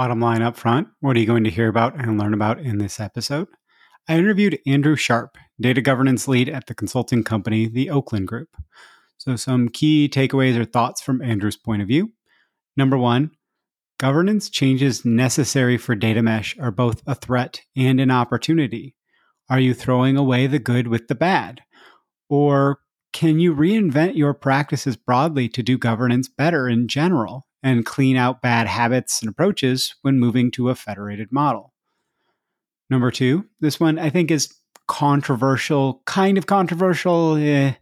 Bottom line up front, what are you going to hear about and learn about in this episode? I interviewed Andrew Sharp, data governance lead at the consulting company, the Oakland Group. So, some key takeaways or thoughts from Andrew's point of view. Number one, governance changes necessary for data mesh are both a threat and an opportunity. Are you throwing away the good with the bad? Or can you reinvent your practices broadly to do governance better in general? And clean out bad habits and approaches when moving to a federated model. Number two, this one I think is controversial, kind of controversial. Eh.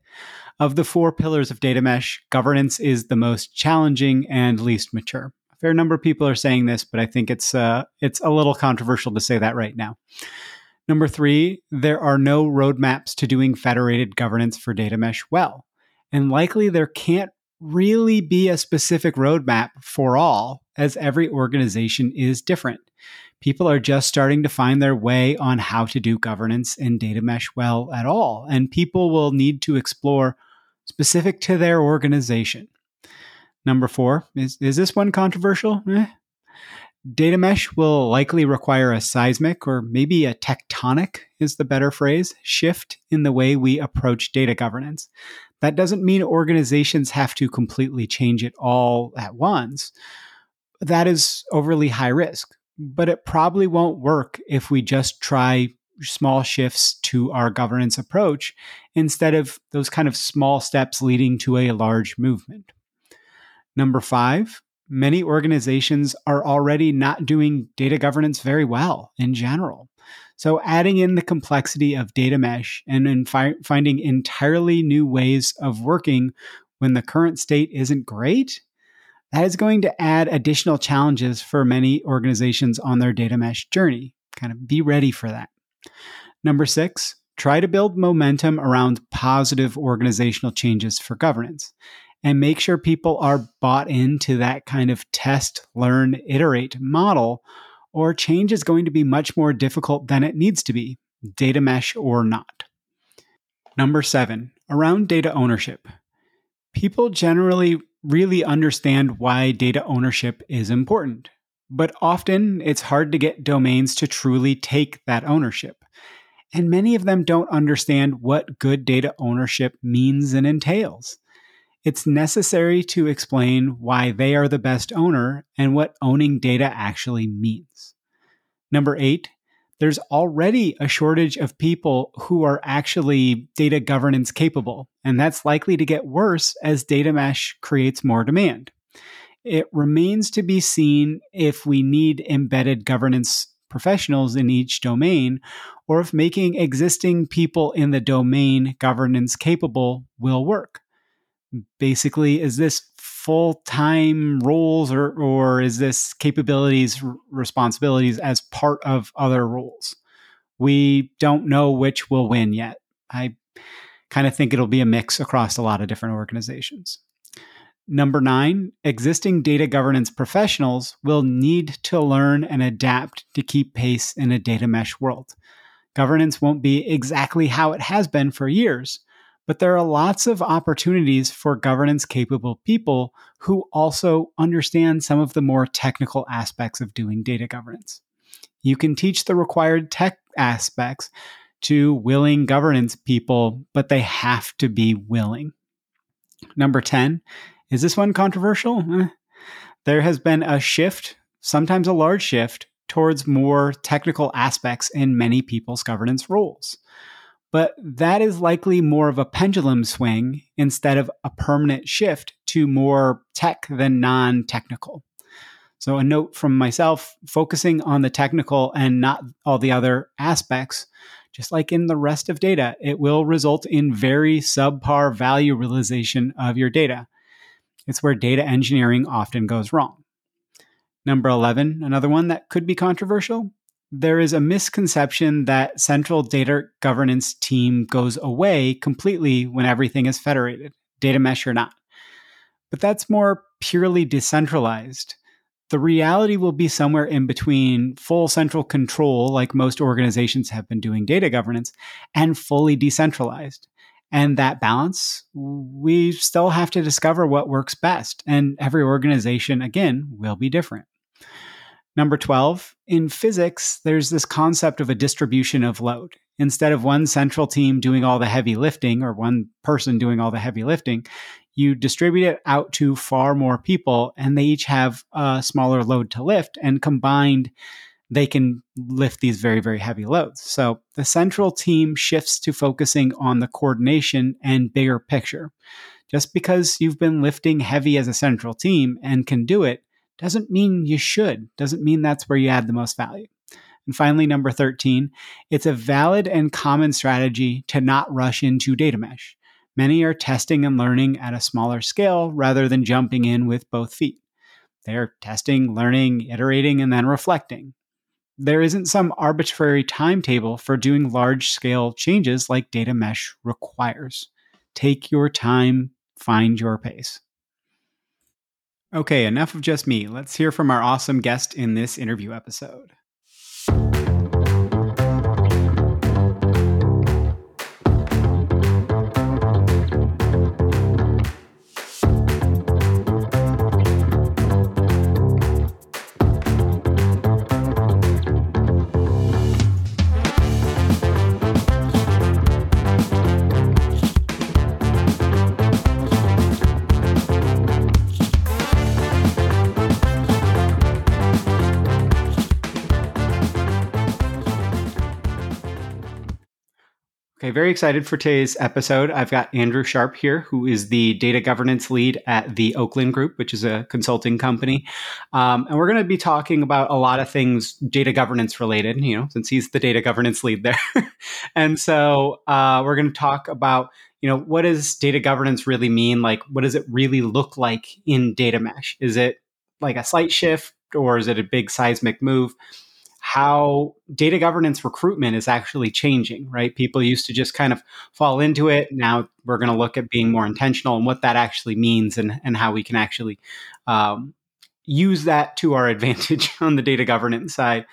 Of the four pillars of data mesh, governance is the most challenging and least mature. A fair number of people are saying this, but I think it's uh, it's a little controversial to say that right now. Number three, there are no roadmaps to doing federated governance for data mesh well. And likely there can't really be a specific roadmap for all, as every organization is different. People are just starting to find their way on how to do governance and data mesh well at all, and people will need to explore specific to their organization. Number four is, is this one controversial? Eh. Data mesh will likely require a seismic or maybe a tectonic, is the better phrase, shift in the way we approach data governance. That doesn't mean organizations have to completely change it all at once. That is overly high risk, but it probably won't work if we just try small shifts to our governance approach instead of those kind of small steps leading to a large movement. Number five, many organizations are already not doing data governance very well in general. So, adding in the complexity of data mesh and fi- finding entirely new ways of working when the current state isn't great, that is going to add additional challenges for many organizations on their data mesh journey. Kind of be ready for that. Number six, try to build momentum around positive organizational changes for governance and make sure people are bought into that kind of test, learn, iterate model or change is going to be much more difficult than it needs to be, data mesh or not. Number seven, around data ownership. People generally really understand why data ownership is important, but often it's hard to get domains to truly take that ownership. And many of them don't understand what good data ownership means and entails it's necessary to explain why they are the best owner and what owning data actually means. Number eight, there's already a shortage of people who are actually data governance capable, and that's likely to get worse as data mesh creates more demand. It remains to be seen if we need embedded governance professionals in each domain or if making existing people in the domain governance capable will work. Basically, is this full time roles or, or is this capabilities, r- responsibilities as part of other roles? We don't know which will win yet. I kind of think it'll be a mix across a lot of different organizations. Number nine, existing data governance professionals will need to learn and adapt to keep pace in a data mesh world. Governance won't be exactly how it has been for years, but there are lots of opportunities for governance capable people who also understand some of the more technical aspects of doing data governance. You can teach the required tech aspects to willing governance people, but they have to be willing. Number 10, is this one controversial? Eh. There has been a shift, sometimes a large shift, towards more technical aspects in many people's governance roles but that is likely more of a pendulum swing instead of a permanent shift to more tech than non technical. So, a note from myself focusing on the technical and not all the other aspects, just like in the rest of data, it will result in very subpar value realization of your data. It's where data engineering often goes wrong. Number 11, another one that could be controversial there is a misconception that central data governance team goes away completely when everything is federated, data mesh or not. But that's more purely decentralized. The reality will be somewhere in between full central control, like most organizations have been doing data governance, and fully decentralized. And that balance, we still have to discover what works best. And every organization, again, will be different. Number 12, in physics, there's this concept of a distribution of load. Instead of one central team doing all the heavy lifting or one person doing all the heavy lifting, you distribute it out to far more people and they each have a smaller load to lift and combined they can lift these very very heavy loads. So the central team shifts to focusing on the coordination and bigger picture. Just because you've been lifting heavy as a central team and can do it doesn't mean you should, doesn't mean that's where you add the most value. And finally, number 13, it's a valid and common strategy to not rush into data mesh. Many are testing and learning at a smaller scale rather than jumping in with both feet. They're testing, learning, iterating, and then reflecting. There isn't some arbitrary timetable for doing large scale changes like data mesh requires. Take your time, find your pace. Okay, enough of just me. Let's hear from our awesome guest in this interview episode. Very excited for today's episode. I've got Andrew Sharp here, who is the data governance lead at the Oakland Group, which is a consulting company. Um, and we're going to be talking about a lot of things data governance related, you know, since he's the data governance lead there. and so uh, we're going to talk about, you know, what does data governance really mean? Like, what does it really look like in data mesh? Is it like a slight shift or is it a big seismic move? How data governance recruitment is actually changing, right? People used to just kind of fall into it. Now we're going to look at being more intentional and what that actually means and, and how we can actually um, use that to our advantage on the data governance side.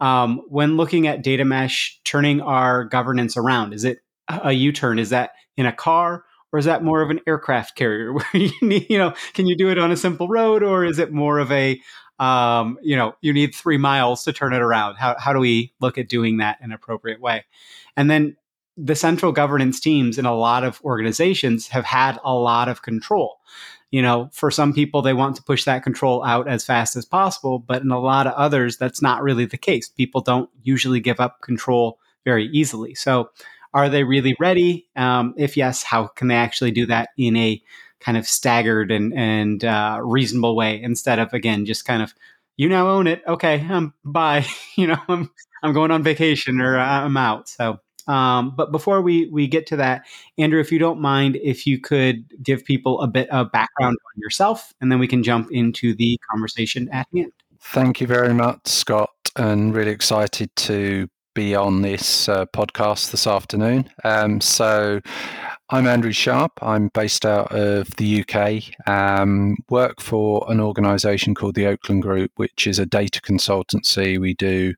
Um, when looking at data mesh, turning our governance around, is it a U turn? Is that in a car? Or is that more of an aircraft carrier where you need, you know, can you do it on a simple road or is it more of a, um, you know, you need three miles to turn it around. How, how do we look at doing that in an appropriate way? And then the central governance teams in a lot of organizations have had a lot of control. you know, for some people, they want to push that control out as fast as possible. But in a lot of others, that's not really the case. People don't usually give up control very easily. So, are they really ready? Um, if yes, how can they actually do that in a kind of staggered and, and uh, reasonable way instead of, again, just kind of, you now own it. Okay, um, bye. you know, I'm, I'm going on vacation or I'm out. So, um, but before we we get to that, Andrew, if you don't mind, if you could give people a bit of background on yourself, and then we can jump into the conversation at hand. Thank you very much, Scott, and really excited to be on this uh, podcast this afternoon. Um, so, I'm Andrew Sharp. I'm based out of the UK. Um, work for an organisation called the Oakland Group, which is a data consultancy. We do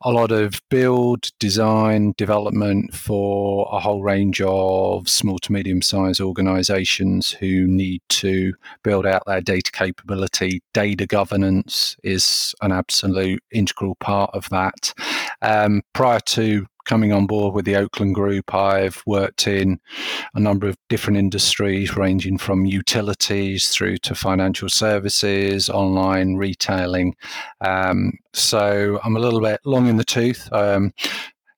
a lot of build, design, development for a whole range of small to medium sized organisations who need to build out their data capability. Data governance is an absolute integral part of that. Um, prior to coming on board with the Oakland Group, I've worked in a number of different industries, ranging from utilities through to financial services, online retailing. Um, so I'm a little bit long in the tooth. Um,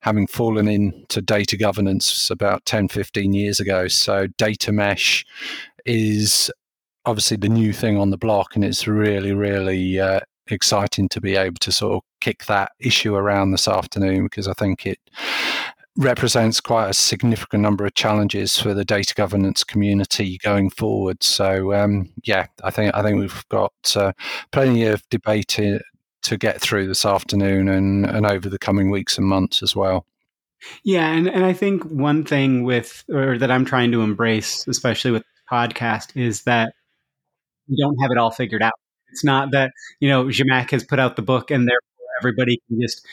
having fallen into data governance about 10, 15 years ago. So data mesh is obviously the new thing on the block, and it's really, really uh, exciting to be able to sort of kick that issue around this afternoon because I think it represents quite a significant number of challenges for the data governance community going forward. So um, yeah, I think I think we've got uh, plenty of debate to get through this afternoon and, and over the coming weeks and months as well. Yeah, and, and I think one thing with or that I'm trying to embrace, especially with podcast, is that we don't have it all figured out. It's not that, you know, Zhamak has put out the book and therefore everybody can just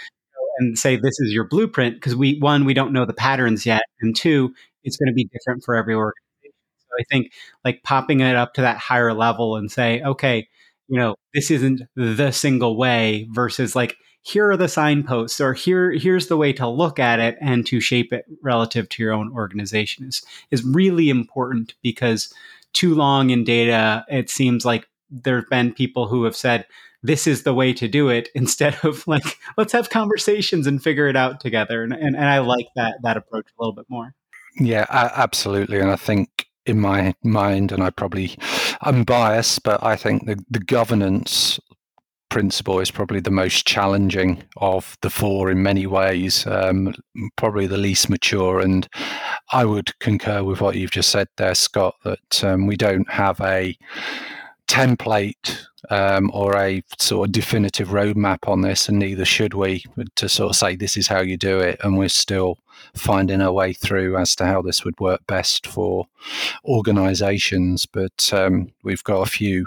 and say this is your blueprint because we one, we don't know the patterns yet, and two, it's going to be different for every organization. So I think like popping it up to that higher level and say, okay, you know, this isn't the single way versus like here are the signposts or here here's the way to look at it and to shape it relative to your own organization is is really important because too long in data it seems like there have been people who have said this is the way to do it instead of like let's have conversations and figure it out together. And, and, and i like that that approach a little bit more. Yeah absolutely. And i think in my mind and i probably i'm biased but i think the, the governance principle is probably the most challenging of the four in many ways, um, probably the least mature. And I would concur with what you've just said there, Scott, that um, we don't have a template um, or a sort of definitive roadmap on this, and neither should we to sort of say this is how you do it. And we're still finding our way through as to how this would work best for organizations. But um, we've got a few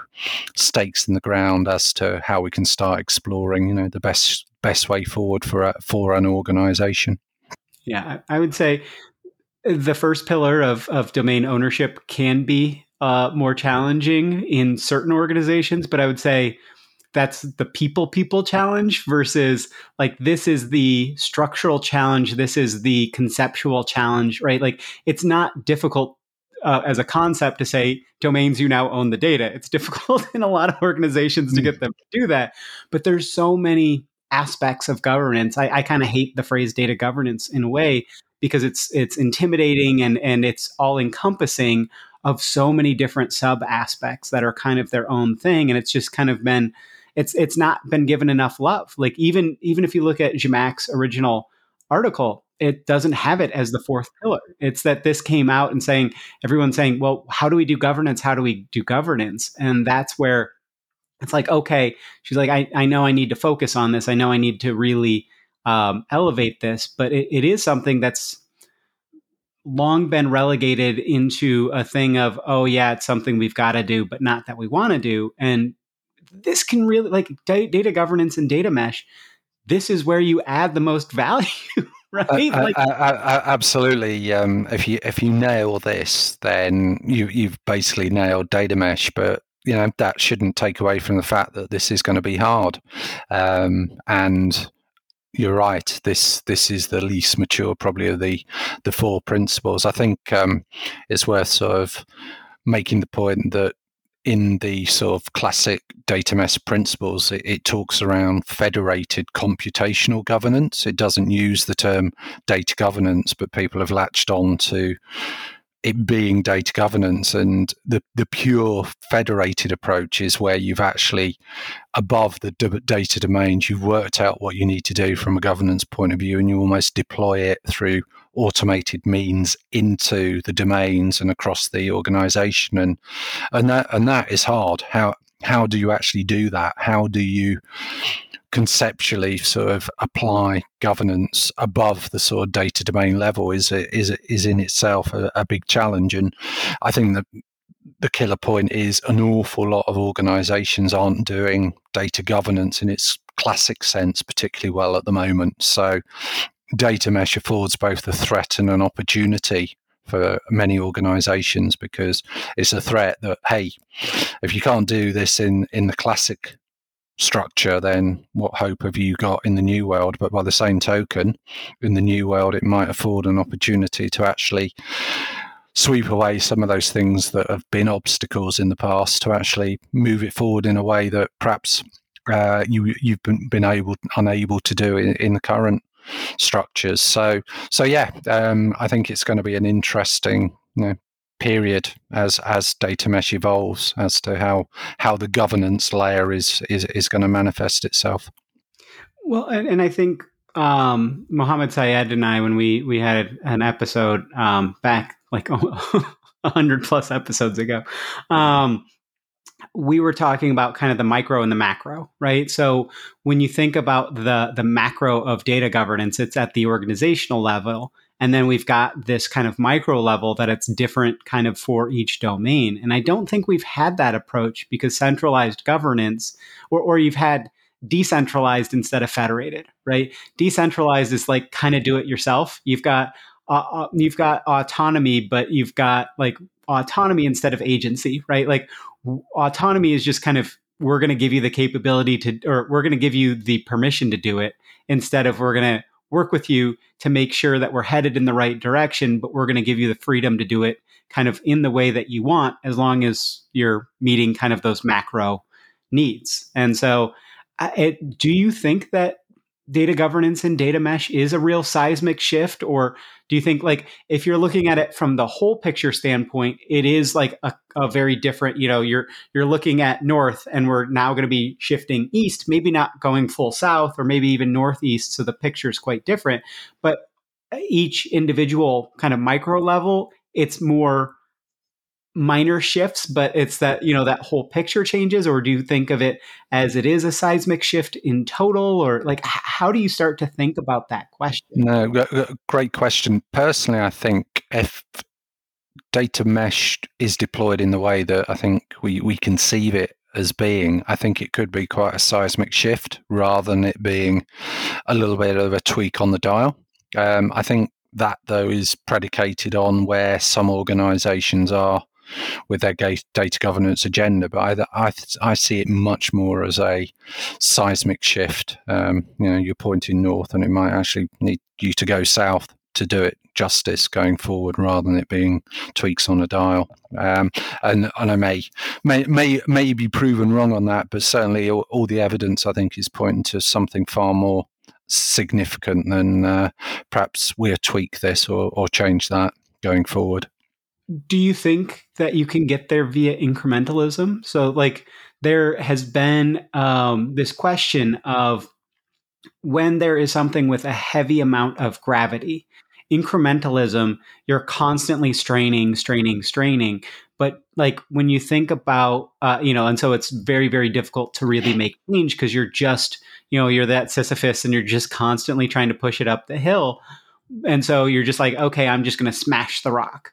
stakes in the ground as to how we can start exploring, you know, the best best way forward for for an organization. Yeah, I would say the first pillar of, of domain ownership can be uh, more challenging in certain organizations, but I would say that's the people people challenge versus like this is the structural challenge this is the conceptual challenge right? Like it's not difficult uh, as a concept to say domains you now own the data. It's difficult in a lot of organizations to get them to do that but there's so many aspects of governance. I, I kind of hate the phrase data governance in a way because it's it's intimidating and and it's all encompassing of so many different sub aspects that are kind of their own thing and it's just kind of been it's it's not been given enough love. Like even even if you look at Zhamak's original article it doesn't have it as the fourth pillar. It's that this came out and saying everyone's saying well how do we do governance? How do we do governance? And that's where it's like okay she's like i, I know i need to focus on this. I know i need to really um, elevate this. But it, it is something that's long been relegated into a thing of oh yeah it's something we've got to do but not that we want to do. And this can really like data governance and data mesh this is where you add the most value right? Uh, like, uh, uh, absolutely um, if you if you nail this then you you've basically nailed data mesh but you know that shouldn't take away from the fact that this is going to be hard. Um, and you're right. This this is the least mature, probably of the the four principles. I think um, it's worth sort of making the point that in the sort of classic data mesh principles, it, it, talks around federated computational governance. It doesn't use the term data governance, but people have latched on to it being data governance and the, the pure federated approach is where you've actually above the data domains you've worked out what you need to do from a governance point of view and you almost deploy it through automated means into the domains and across the organization. And and that and that is hard. How how do you actually do that? How do you conceptually sort of apply governance above the sort of data domain level is is is in itself a, a big challenge. And i think that the killer point is an awful lot of organizations aren't doing data governance in its classic sense particularly well at the moment. So data mesh affords both a threat and an opportunity for many organizations because it's a threat that hey if you can't do this in in the classic structure, then what hope have you got in the new world? But by the same token, in the new world, it might afford an opportunity to actually sweep away some of those things that have been obstacles in the past to actually move it forward in a way that perhaps uh, you you've been, been able unable to do in, in the current structures. So so yeah, um, I think it's going to be an interesting you know, period as as data mesh evolves as to how how the governance layer is is, is going to manifest itself well and, and i think um mohammed sayed and i when we we had an episode um back like 100 plus episodes ago um we were talking about kind of the micro and the macro, right? So when you think about the the macro of data governance, it's at the organizational level, and then we've got this kind of micro level that it's different kind of for each domain. And I don't think we've had that approach because centralized governance, or, or you've had decentralized instead of federated, right? Decentralized is like kind of do it yourself. You've got uh, uh, you've got autonomy, but you've got like autonomy instead of agency, right? Like autonomy is just kind of we're going to give you the capability to, or we're going to give you the permission to do it instead of we're going to work with you to make sure that we're headed in the right direction, but we're going to give you the freedom to do it kind of in the way that you want as long as you're meeting kind of those macro needs. And so, it, do you think that data governance and data mesh is a real seismic shift or do you think like if you're looking at it from the whole picture standpoint it is like a, a very different you know you're you're looking at north and we're now going to be shifting east maybe not going full south or maybe even northeast so the picture is quite different. But uh, each individual kind of micro level it's more minor shifts, but it's that, you know, that whole picture changes? Or do you think of it as it is a seismic shift in total? Or like, how do you start to think about that question? No, great question. Personally, I think if data mesh is deployed in the way that I think we, we conceive it as being, I think it could be quite a seismic shift rather than it being a little bit of a tweak on the dial. Um, I think that though is predicated on where some organizations are with their data governance agenda. But I, I, I see it much more as a seismic shift. Um, you know, you're pointing north, and it might actually need you to go south to do it justice going forward rather than it being tweaks on a dial. Um, and, and I may, may, may, may be proven wrong on that, but certainly all, all, the evidence I think is pointing to something far more significant than uh, perhaps we'll tweak this or, or change that going forward do you think that you can get there via incrementalism? So, like, there has been um, this question of when there is something with a heavy amount of gravity, incrementalism, you're constantly straining, straining, straining. But like when you think about, uh, you know, and so it's very, very difficult to really make change because you're just, you know, you're that Sisyphus and you're just constantly trying to push it up the hill. And so you're just like, okay, I'm just going to smash the rock.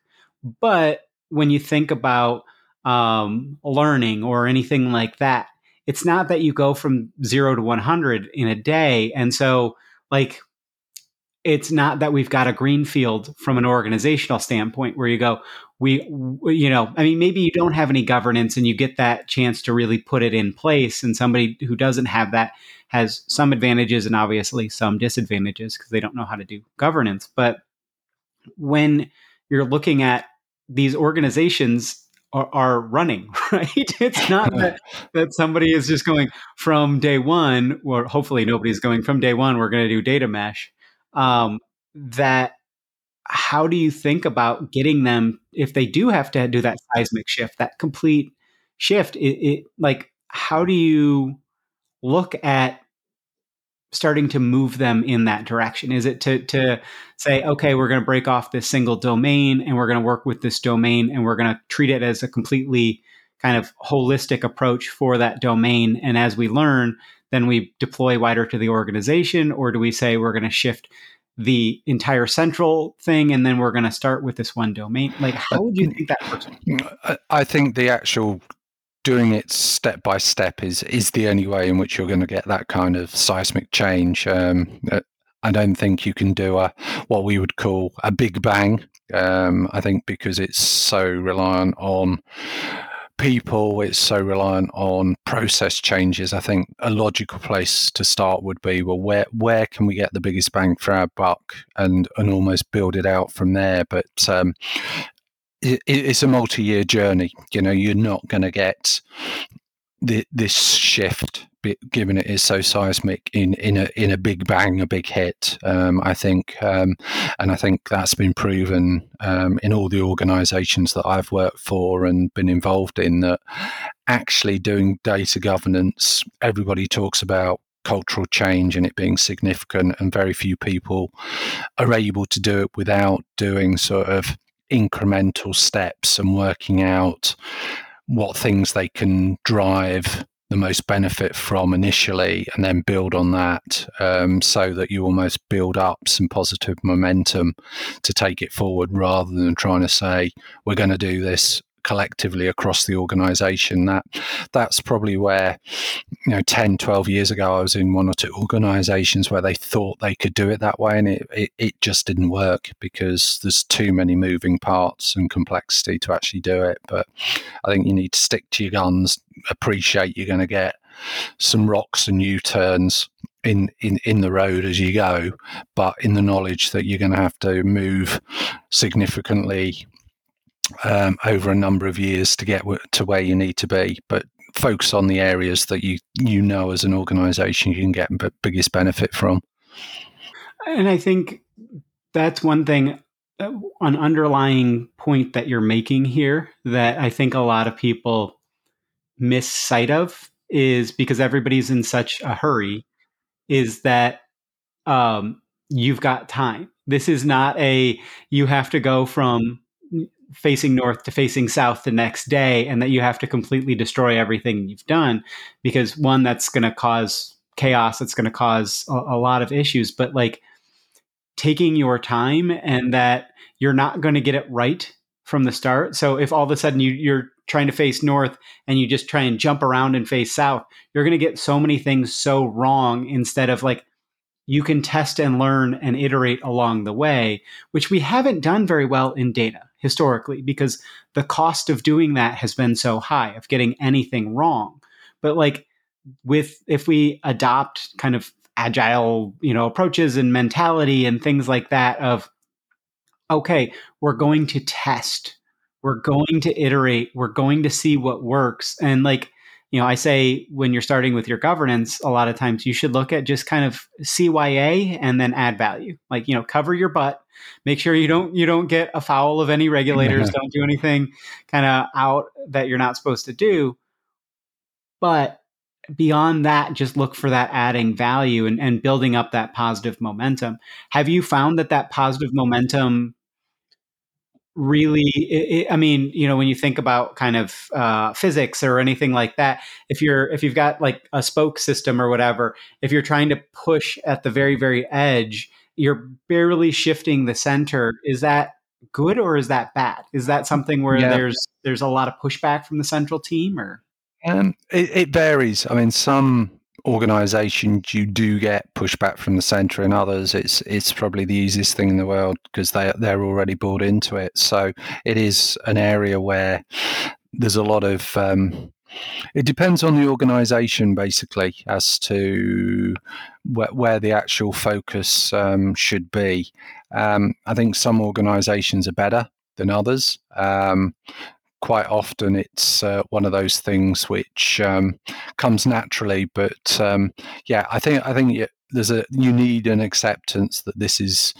But when you think about um, learning or anything like that, it's not that you go from zero to 100 in a day. And so, like, it's not that we've got a green field from an organizational standpoint where you go, we, you know, I mean, maybe you don't have any governance and you get that chance to really put it in place. And somebody who doesn't have that has some advantages and obviously some disadvantages because they don't know how to do governance. But when you're looking at these organizations are, are running, right? It's not that, that somebody is just going from day one, or hopefully nobody's going from day one, we're going to do data mesh. Um, that how do you think about getting them if they do have to do that seismic shift, that complete shift? It, it like how do you look at starting to move them in that direction? Is it to to say, okay, we're going to break off this single domain and we're going to work with this domain and we're going to treat it as a completely kind of holistic approach for that domain? And as we learn then we deploy wider to the organization or do we say we're going to shift the entire central thing and then we're going to start with this one domain? Like how would you think that works? I think the actual doing it step by step is is the only way in which you're going to get that kind of seismic change. Um, uh, I don't think you can do a what we would call a big bang. Um, I think because it's so reliant on people, it's so reliant on process changes. I think a logical place to start would be well, where where can we get the biggest bang for our buck, and and almost build it out from there. But um, it, it's a multi-year journey. You know, you're not going to get the, this shift given it is so seismic in in a in a big bang, a big hit. Um, I think, um, and I think that's been proven um, in all the organisations that I've worked for and been involved in. That actually doing data governance, everybody talks about cultural change and it being significant, and very few people are able to do it without doing sort of incremental steps and working out what things they can drive the most benefit from initially and then build on that um, so that you almost build up some positive momentum to take it forward rather than trying to say we're going to do this collectively across the organization that that's probably where you know 10 12 years ago i was in one or two organizations where they thought they could do it that way and it, it, it just didn't work because there's too many moving parts and complexity to actually do it. But i think you need to stick to your guns appreciate you're going to get some rocks and u-turns in, in, in the road as you go, but in the knowledge that you're going to have to move significantly um, over a number of years to get to where you need to be. But focus on the areas that you you know as an organisation you can get the biggest benefit from. And I think that's one thing, uh, an underlying point that you're making here that I think a lot of people miss sight of is because everybody's in such a hurry. Is that um, you've got time? This is not a you have to go from facing north to facing south the next day and that you have to completely destroy everything you've done because one that's going to cause chaos it's going to cause a, a, lot of issues but like taking your time and that you're not going to get it right from the start. So if all of a sudden you, you're trying to face north and you just try and jump around and face south you're going to get so many things so wrong instead of like you can test and learn and iterate along the way which we haven't done very well in data historically because the cost of doing that has been so high of getting anything wrong. But like with if we adopt kind of agile, you know, approaches and mentality and things like that of okay, we're going to test, we're going to iterate, we're going to see what works and like you know, I say when you're starting with your governance, a lot of times you should look at just kind of CYA and then add value. Like, you know, cover your butt, make sure you don't you don't get a foul of any regulators, don't do anything kind of out that you're not supposed to do. But beyond that, just look for that adding value and, and building up that positive momentum. Have you found that that positive momentum really it, i mean you know when you think about kind of uh, physics or anything like that if you're if you've got like a spoke system or whatever if you're trying to push at the very very edge you're barely shifting the center. Is that good or is that bad? Is that something where yeah. there's there's a lot of pushback from the central team or? Um, it, it varies. I mean some organisations you do get pushback from the centre, and others it's it's probably the easiest thing in the world because they they're already bought into it. So it is an area where there's a lot of um, it depends on the organisation basically as to wh- where the actual focus um, should be. Um, I think some organisations are better than others. Um, quite often it's uh, one of those things which um, comes naturally. But um, yeah, I think I think there's a you need an acceptance that this is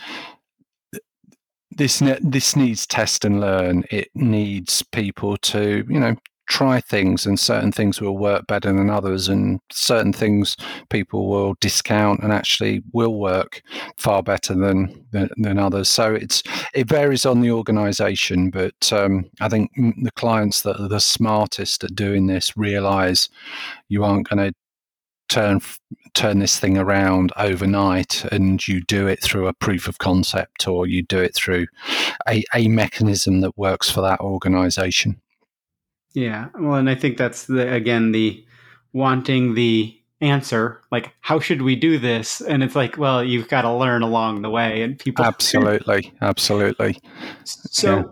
this this needs test and learn. It needs people to you know try things and certain things will work better than others and certain things people will discount and actually will work far better than than, than others. So it's it varies on the organization but um, i think the clients that are the smartest at doing this realize you aren't going to turn turn this thing around overnight and you do it through a proof of concept or you do it through a, a mechanism that works for that organization yeah. Well, and I think that's the again the wanting the answer like how should we do this and it's like well you've got to learn along the way and people absolutely absolutely so yeah.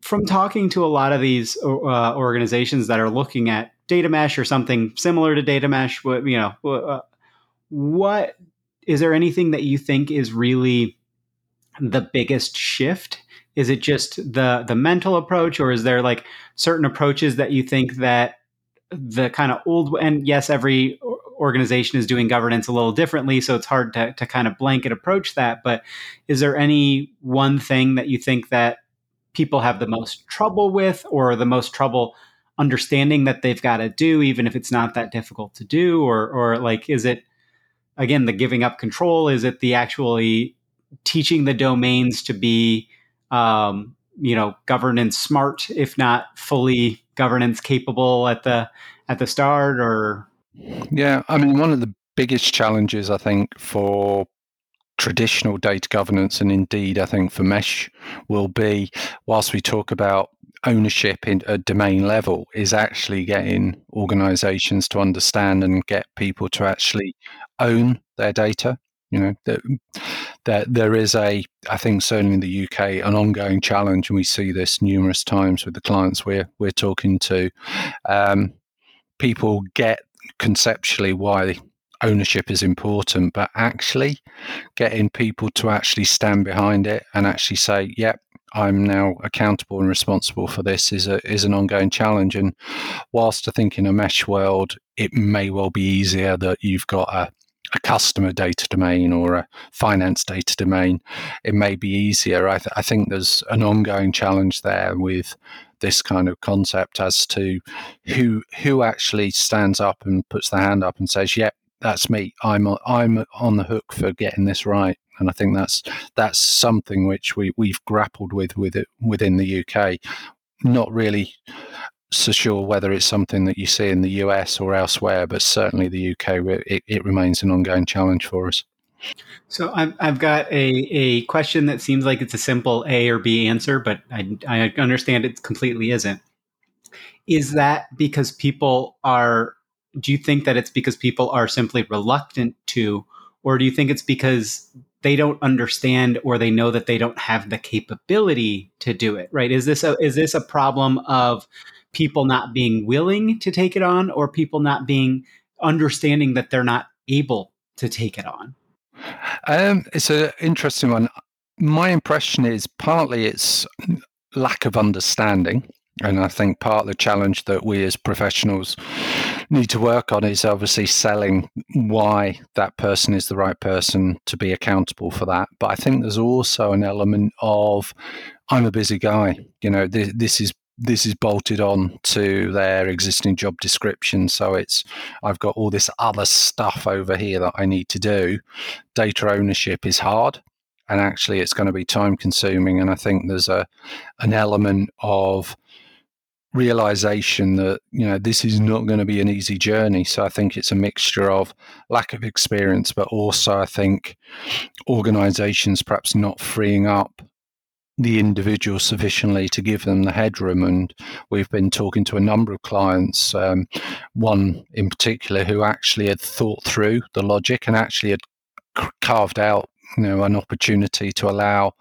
from talking to a lot of these uh, organizations that are looking at data mesh or something similar to data mesh what you know uh, what is there anything that you think is really the biggest shift is it just the the mental approach or is there like certain approaches that you think that the kind of old and yes every organization is doing governance a little differently so it's hard to, to kind of blanket approach that but is there any one thing that you think that people have the most trouble with or the most trouble understanding that they've got to do even if it's not that difficult to do? Or or like is it again the giving up control? Is it the actually teaching the domains to be um, you know governance smart if not fully governance capable at the at the start or? Yeah i mean one of the biggest challenges i think for traditional data governance and indeed i think for mesh will be whilst we talk about ownership in a domain level is actually getting organizations to understand and get people to actually own their data you know that there is a I think certainly in the UK an ongoing challenge, and we see this numerous times with the clients we're we're talking to. Um, people get conceptually why ownership is important, but actually getting people to actually stand behind it and actually say, "Yep, I'm now accountable and responsible for this is a is an ongoing challenge. And whilst I think in a mesh world, it may well be easier that you've got a a customer data domain or a finance data domain, it may be easier. I, th- I think there's an ongoing challenge there with this kind of concept as to who who actually stands up and puts their hand up and says, "Yep, that's me. I'm I'm on the hook for getting this right." And I think that's that's something which we we've grappled with with it within the UK. Not really so sure whether it's something that you see in the US or elsewhere, but certainly the UK, it, it remains an ongoing challenge for us. So I've, I've got a, a question that seems like it's a simple A or B answer, but I, I understand it completely isn't. Is that because people are, do you think that it's because people are simply reluctant to, or do you think it's because they don't understand or they know that they don't have the capability to do it, right? Is this a, is this a problem of people not being willing to take it on or people not being understanding that they're not able to take it on? Um, it's an interesting one. My impression is partly it's lack of understanding. And I think part of the challenge that we as professionals need to work on is obviously selling why that person is the right person to be accountable for that. But I think there's also an element of I'm a busy guy. You know, this, this is this is bolted on to their existing job description. So it's I've got all this other stuff over here that I need to do. Data ownership is hard and actually it's going to be time consuming. And I think there's a an element of realization that you know this is not going to be an easy journey so i think it's a mixture of lack of experience but also i think organizations perhaps not freeing up the individual sufficiently to give them the headroom. And we've been talking to a number of clients, um, one in particular who actually had thought through the logic and actually had carved out you know an opportunity to allow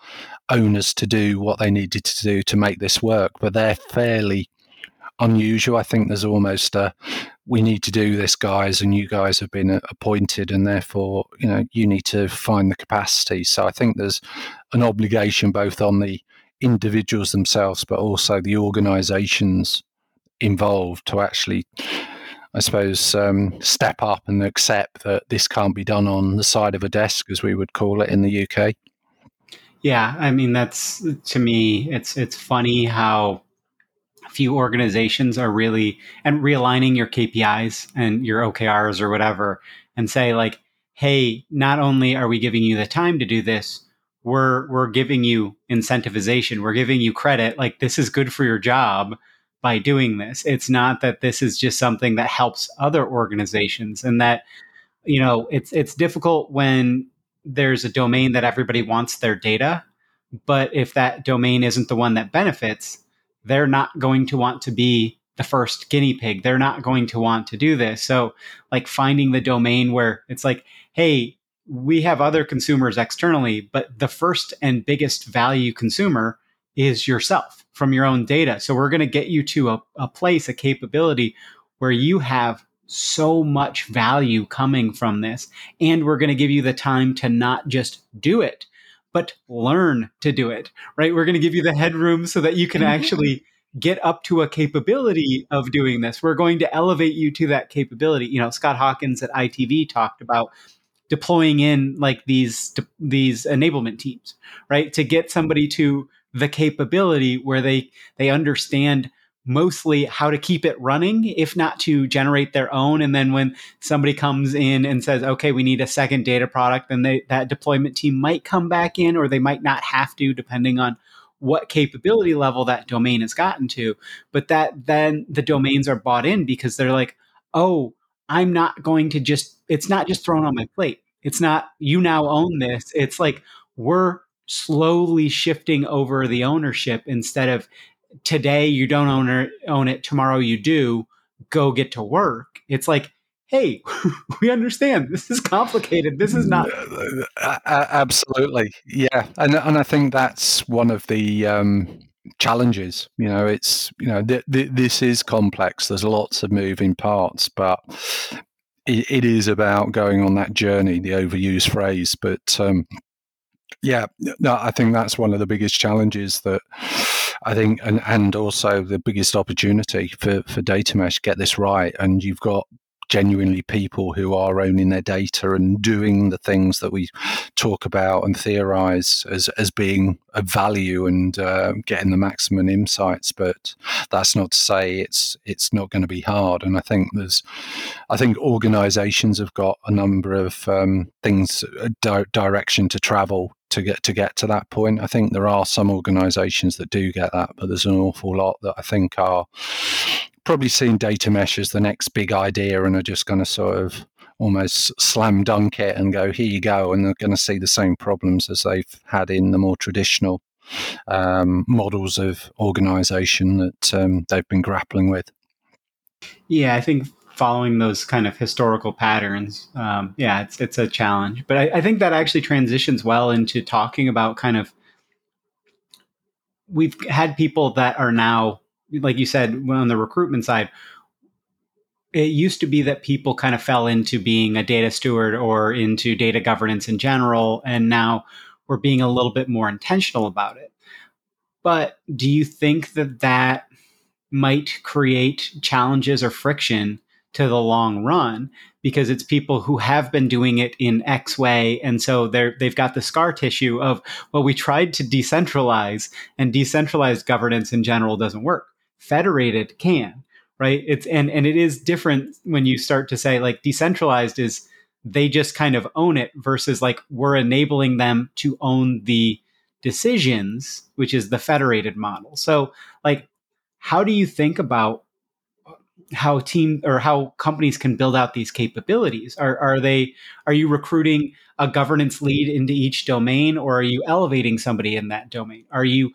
owners to do what they needed to do to make this work but they're fairly unusual i think there's almost a we need to do this guys and you guys have been appointed and therefore you know you need to find the capacity so i think there's an obligation both on the individuals themselves, but also the organizations involved to actually, I suppose, um, step up and accept that this can't be done on the side of a desk, as we would call it in the UK. Yeah, I mean that's to me, it's it's funny how few organizations are really and realigning your KPIs and your OKRs or whatever, and say like, hey, not only are we giving you the time to do this, we're we're giving you incentivization, we're giving you credit, like this is good for your job by doing this. It's not that this is just something that helps other organizations and that you know, it's it's difficult when there's a domain that everybody wants their data, but if that domain isn't the one that benefits, they're not going to want to be the first guinea pig. They're not going to want to do this. So, like finding the domain where it's like, hey, we have other consumers externally, but the first and biggest value consumer is yourself from your own data. So, we're going to get you to a, a place, a capability where you have so much value coming from this. And we're going to give you the time to not just do it, but learn to do it, right? We're going to give you the headroom so that you can mm-hmm. actually get up to a capability of doing this. We're going to elevate you to that capability. You know, Scott Hawkins at ITV talked about deploying in like these these enablement teams, right? To get somebody to the capability where they they understand mostly how to keep it running, if not to generate their own. And then when somebody comes in and says, okay, we need a second data product, then they, that deployment team might come back in or they might not have to, depending on what capability level that domain has gotten to. But that then the domains are bought in because they're like, oh, I'm not going to just, it's not just thrown on my plate. It's not, you now own this. It's like, we're slowly shifting over the ownership instead of today you don't own it, own it, tomorrow you do, go get to work. It's like, hey, we understand this is complicated. This is not absolutely, yeah, and and I think that's one of the um, challenges. You know, it's you know th- th- this is complex. There's lots of moving parts, but it, it is about going on that journey. The overused phrase, but um, yeah, no, I think that's one of the biggest challenges that I think, and, and also the biggest opportunity for, for data mesh, get this right. And you've got genuinely people who are owning their data and doing the things that we talk about and theorize as, as being of value and uh, getting the maximum insights. But that's not to say it's it's not going to be hard. And I think there's, I think organisations have got a number of um, things, di- direction to travel to get to get to that point. I think there are some organisations that do get that, but there's an awful lot that I think are probably seeing data mesh as the next big idea and are just going to sort of almost slam dunk it and go here you go, and they're going to see the same problems as they've had in the more traditional um, models of organisation that um, they've been grappling with. Yeah, I think following those kind of historical patterns, um, yeah, it's it's a challenge. But I, I think that actually transitions well into talking about kind of we've had people that are now, like you said, on the recruitment side. It used to be that people kind of fell into being a data steward or into data governance in general, and now we're being a little bit more intentional about it. But do you think that that might create challenges or friction to the long run because it's people who have been doing it in X way. And so they're, they've got the scar tissue of, well, we tried to decentralize and decentralized governance in general doesn't work. Federated can, right? It's, and, and it is different when you start to say like decentralized is they just kind of own it versus like we're enabling them to own the decisions, which is the federated model. So like, how do you think about how team or how companies can build out these capabilities. Are are they are you recruiting a governance lead into each domain or are you elevating somebody in that domain? Are you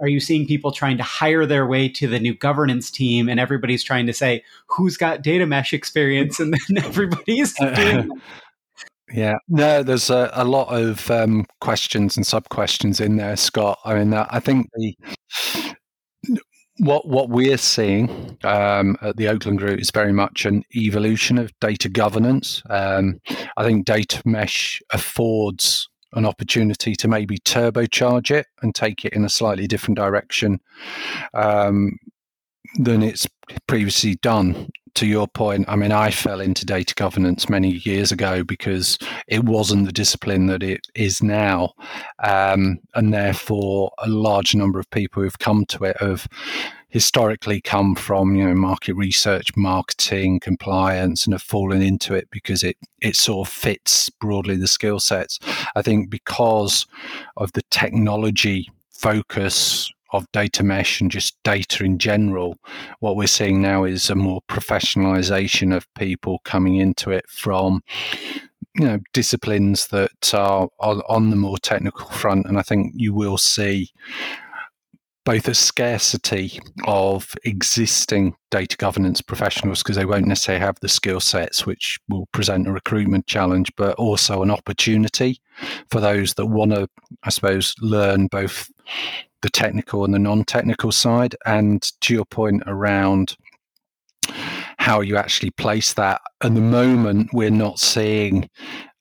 are you seeing people trying to hire their way to the new governance team and everybody's trying to say who's got data mesh experience? And then everybody's doing Yeah, no, there's a, a lot of um, questions and sub questions in there, Scott. I mean, I think the what what we're seeing um, at the Oakland Group is very much an evolution of data governance. Um, I think data mesh affords an opportunity to maybe turbocharge it and take it in a slightly different direction um, than it's previously done. To your point, I mean, I fell into data governance many years ago because it wasn't the discipline that it is now. Um, and therefore, a large number of people who've come to it have historically come from you know market research, marketing, compliance, and have fallen into it because it it sort of fits broadly the skill sets. I think because of the technology focus of data mesh and just data in general, what we're seeing now is a more professionalization of people coming into it from you know disciplines that are, are on the more technical front, and I think you will see both a scarcity of existing data governance professionals because they won't necessarily have the skill sets which will present a recruitment challenge, but also an opportunity for those that want to, I suppose, learn both the technical and the non technical side. And to your point around how you actually place that, at the moment, we're not seeing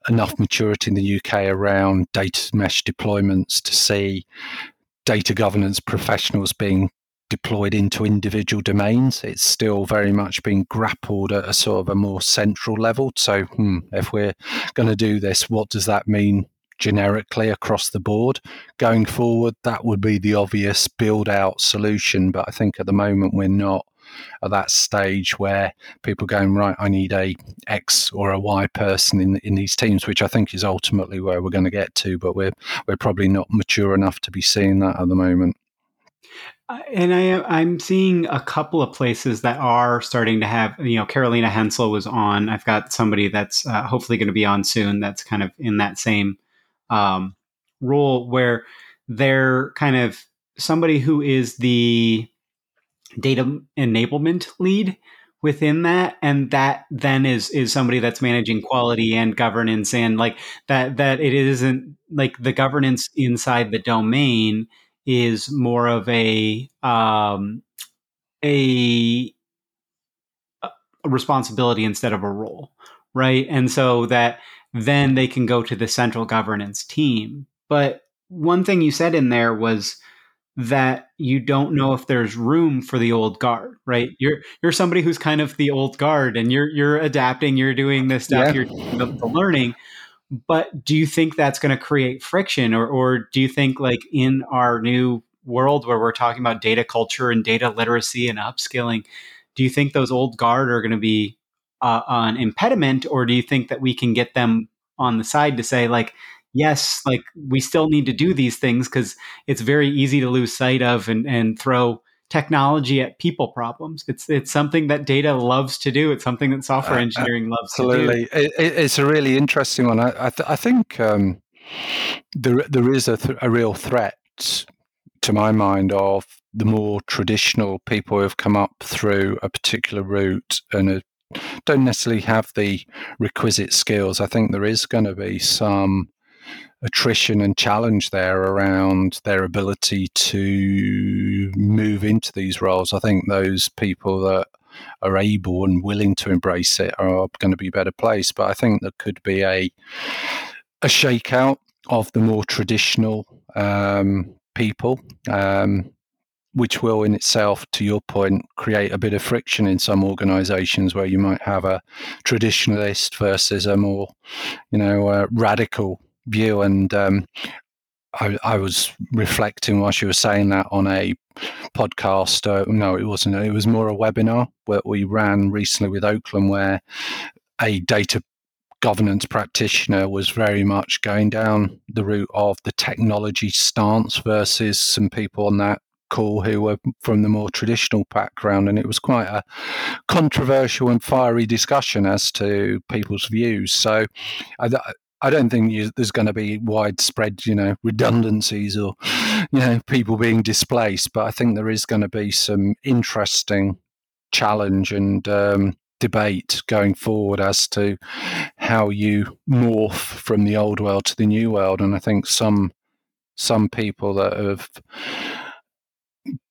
enough maturity in the UK around data mesh deployments to see data governance professionals being deployed into individual domains. It's still very much being grappled at a sort of a more central level. So, hmm, if we're going to do this, what does that mean generically across the board? Going forward, that would be the obvious build out solution. But I think at the moment, we're not at that stage where people going right. I need a X or a Y person in in these teams, which I think is ultimately where we're going to get to. But we're we're probably not mature enough to be seeing that at the moment. Uh, and I, I'm seeing a couple of places that are starting to have, you know, Carolina Hensel was on. I've got somebody that's uh, hopefully going to be on soon. That's kind of in that same um, role where they're kind of somebody who is the data enablement lead within that and that then is is somebody that's managing quality and governance and like that that it isn't like the governance inside the domain is more of a um a, a responsibility instead of a role right? And so that then they can go to the central governance team but one thing you said in there was that you don't know if there's room for the old guard, right? You're you're somebody who's kind of the old guard, and you're you're adapting, you're doing this stuff, yeah. you're the, the learning. But do you think that's going to create friction, or or do you think like in our new world where we're talking about data culture and data literacy and upskilling, do you think those old guard are going to be uh, an impediment, or do you think that we can get them on the side to say like, yes, like we still need to do these things because it's very easy to lose sight of and, and throw technology at people problems. It's it's something that data loves to do. It's something that software engineering loves absolutely. to do. It, it's a really interesting one. I I, th- I think um, there there is a, th- a real threat to my mind of the more traditional people who have come up through a particular route and don't necessarily have the requisite skills. I think there is going to be some attrition and challenge there around their ability to move into these roles. I think those people that are able and willing to embrace it are going to be better placed. But I think there could be a a shakeout of the more traditional um, people. Um, which will in itself, to your point, create a bit of friction in some organizations where you might have a traditionalist versus a more, you know, uh, radical view. And um, I, I, was reflecting while she was saying that on a podcast. Uh, no, it wasn't. It was more a webinar that we ran recently with Oakland, where a data governance practitioner was very much going down the route of the technology stance versus some people on that call who were from the more traditional background and it was quite a controversial and fiery discussion as to people's views so I, I don't think you, there's going to be widespread, you know, redundancies or, you know, people being displaced. But I think there is going to be some interesting challenge and um, debate going forward as to how you morph from the old world to the new world. And I think some some people that have